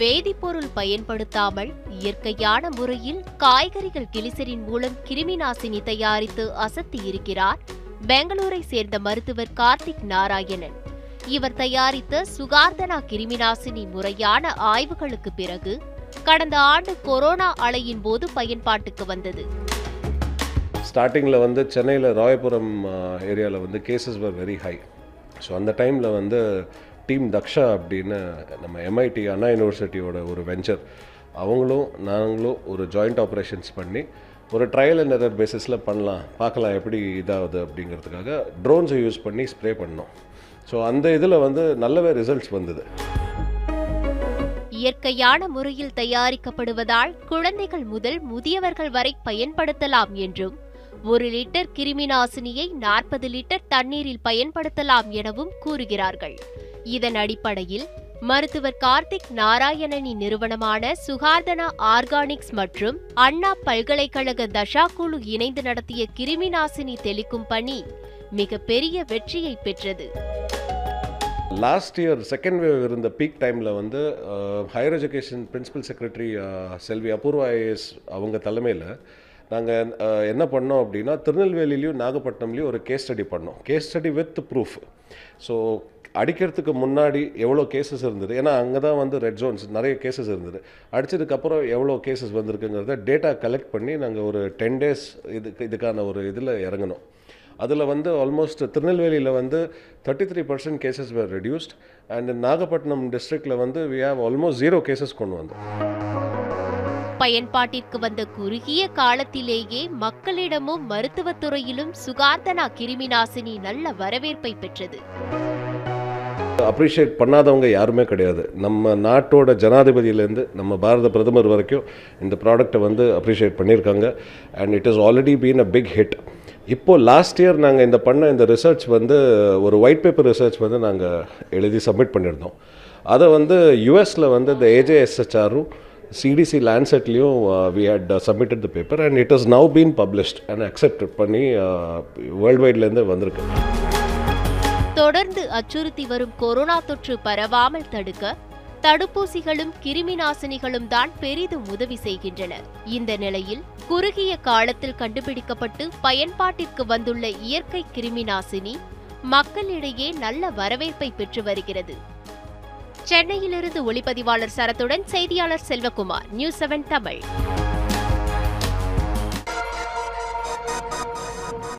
வேதிப்பொருள் பயன்படுத்தாமல் இயற்கையான முறையில் காய்கறிகள் கிளிசரின் மூலம் கிருமி நாசினி தயாரித்து அசத்தி இருக்கிறார் பெங்களூரை சேர்ந்த மருத்துவர் கார்த்திக் நாராயணன். இவர் தயாரித்த சுகார்தனா கிருமிநாசினி முறையான ஆய்வுகளுக்கு பிறகு கடந்த ஆண்டு கொரோனா அலையின் போது பயன்பாட்டுக்கு வந்தது. ஸ்டார்டிங்கில் வந்து சென்னையில் ராயபுரம் ஏரியாவில் வந்து cases were very high so அந்த டைமில் வந்து டீம் தக்ஷா அப்படின்னு நம்ம எம்ஐடி அண்ணா யூனிவர்சிட்டியோட ஒரு வெஞ்சர் அவங்களும் நாங்களும் ஒரு ஜாயிண்ட் ஆப்ரேஷன்ஸ் பண்ணி ஒரு ட்ரையல் அண்ட் எரர் பேசிஸில் பண்ணலாம். பார்க்கலாம் எப்படி இதாகுது அப்படிங்கிறதுக்காக ட்ரோன்ஸை யூஸ் பண்ணி ஸ்ப்ரே பண்ணோம். ஸோ அந்த இதில் வந்து நல்லவே ரிசல்ட்ஸ் வந்தது. இயற்கையான முறையில் தயாரிக்கப்படுவதால் குழந்தைகள் முதல் முதியவர்கள் வரை பயன்படுத்தலாம் என்றும் ஒரு லிட்டர் கிருமி நாசினியை நாற்பது லிட்டர் தண்ணீரில் பயன்படுத்தலாம் எனவும் கூறுகிறார்கள். இதன் அடிப்படையில் மருத்துவர் கார்த்திக் நாராயணனின் நிறுவனமான சுகார்தனா ஆர்கானிக்ஸ் மற்றும் அண்ணா பல்கலைக்கழக தஷா குழு இணைந்து நடத்திய கிருமி நாசினி தெளிக்கும் பணி மிகப்பெரிய வெற்றியை பெற்றது. லாஸ்ட் இயர் செகண்ட் வேவ் இருந்த பீக் டைமில் வந்து ஹையர் எஜுகேஷன் பிரின்சிபல் செக்ரட்டரி செல்வி அபூர்வா ஐஏஎஸ் அவங்க தலைமையில் நாங்கள் uh, என்ன பண்ணோம் அப்படின்னா திருநெல்வேலிலையும் நாகப்பட்டினம்லேயும் ஒரு கேஸ் ஸ்டடி பண்ணோம். Case study with proof so அடிக்கிறதுக்கு முன்னாடி எவ்வளோ கேசஸ் இருந்தது? ஏன்னா அங்கே தான் வந்து ரெட் ஜோன்ஸ் நிறைய கேசஸ் இருந்தது. அடித்ததுக்கப்புறம் எவ்வளோ கேசஸ் வந்திருக்குங்கிறத டேட்டா கலெக்ட் பண்ணி நாங்கள் ஒரு டென் டேஸ் இதுக்கு இதுக்கான ஒரு இதில் இறங்கினோம். அதில் வந்து ஆல்மோஸ்ட் திருநெல்வேலியில் வந்து thirty three percent cases were reduced and Nagapattinam டிஸ்ட்ரிக்டில் வந்து we have almost zero cases கொண்டு வந்தோம். பயன்பாட்டிற்கு வந்த குறுகிய காலத்திலேயே மக்களிடமும் மருத்துவத்துறையிலும் சுகார்தனா கிருமிநாசினி நல்ல வரவேற்பை பெற்றது. அப்ரிஷியேட் பண்ணாதவங்க யாருமே கிடையாது. நம்ம நாட்டோட ஜனாதிபதியிலேருந்து நம்ம பாரத பிரதமர் வரைக்கும் இந்த ப்ராடக்ட்டை வந்து அப்ரிஷியேட் பண்ணியிருக்காங்க. And it is already been a big hit இப்போது லாஸ்ட் இயர் நாங்கள் இந்த பண்ண இந்த ரிசர்ச் வந்து ஒரு ஒயிட் பேப்பர் ரிசர்ச் வந்து நாங்கள் எழுதி சப்மிட் பண்ணியிருந்தோம். அதை வந்து யுஎஸில் வந்து இந்த ஏஜேஎஸ்ஹெச்ஆரும் CDC லேண்ட்செட்லேயும் we had submitted the paper and it is now been published and accept பண்ணி uh, வேர்ல்டு வைட்லேருந்து வந்திருக்கு. தொடர்ந்து அச்சுறுத்தி வரும் கொரோனா தொற்று பரவாமல் தடுக்க தடுப்பூசிகளும் கிருமி நாசினிகளும் தான் பெரிதும் உதவி செய்கின்றன இந்த நிலையில் குறுகிய காலத்தில் கண்டுபிடிக்கப்பட்டு பயன்பாட்டிற்கு வந்துள்ள இயற்கை கிருமி நாசினி மக்களிடையே நல்ல வரவேற்பை பெற்று வருகிறது. சென்னையிலிருந்து ஒளிப்பதிவாளர் சரத்துடன் செய்தியாளர் செல்வகுமார் நியூஸ் செவன் தமிழ்.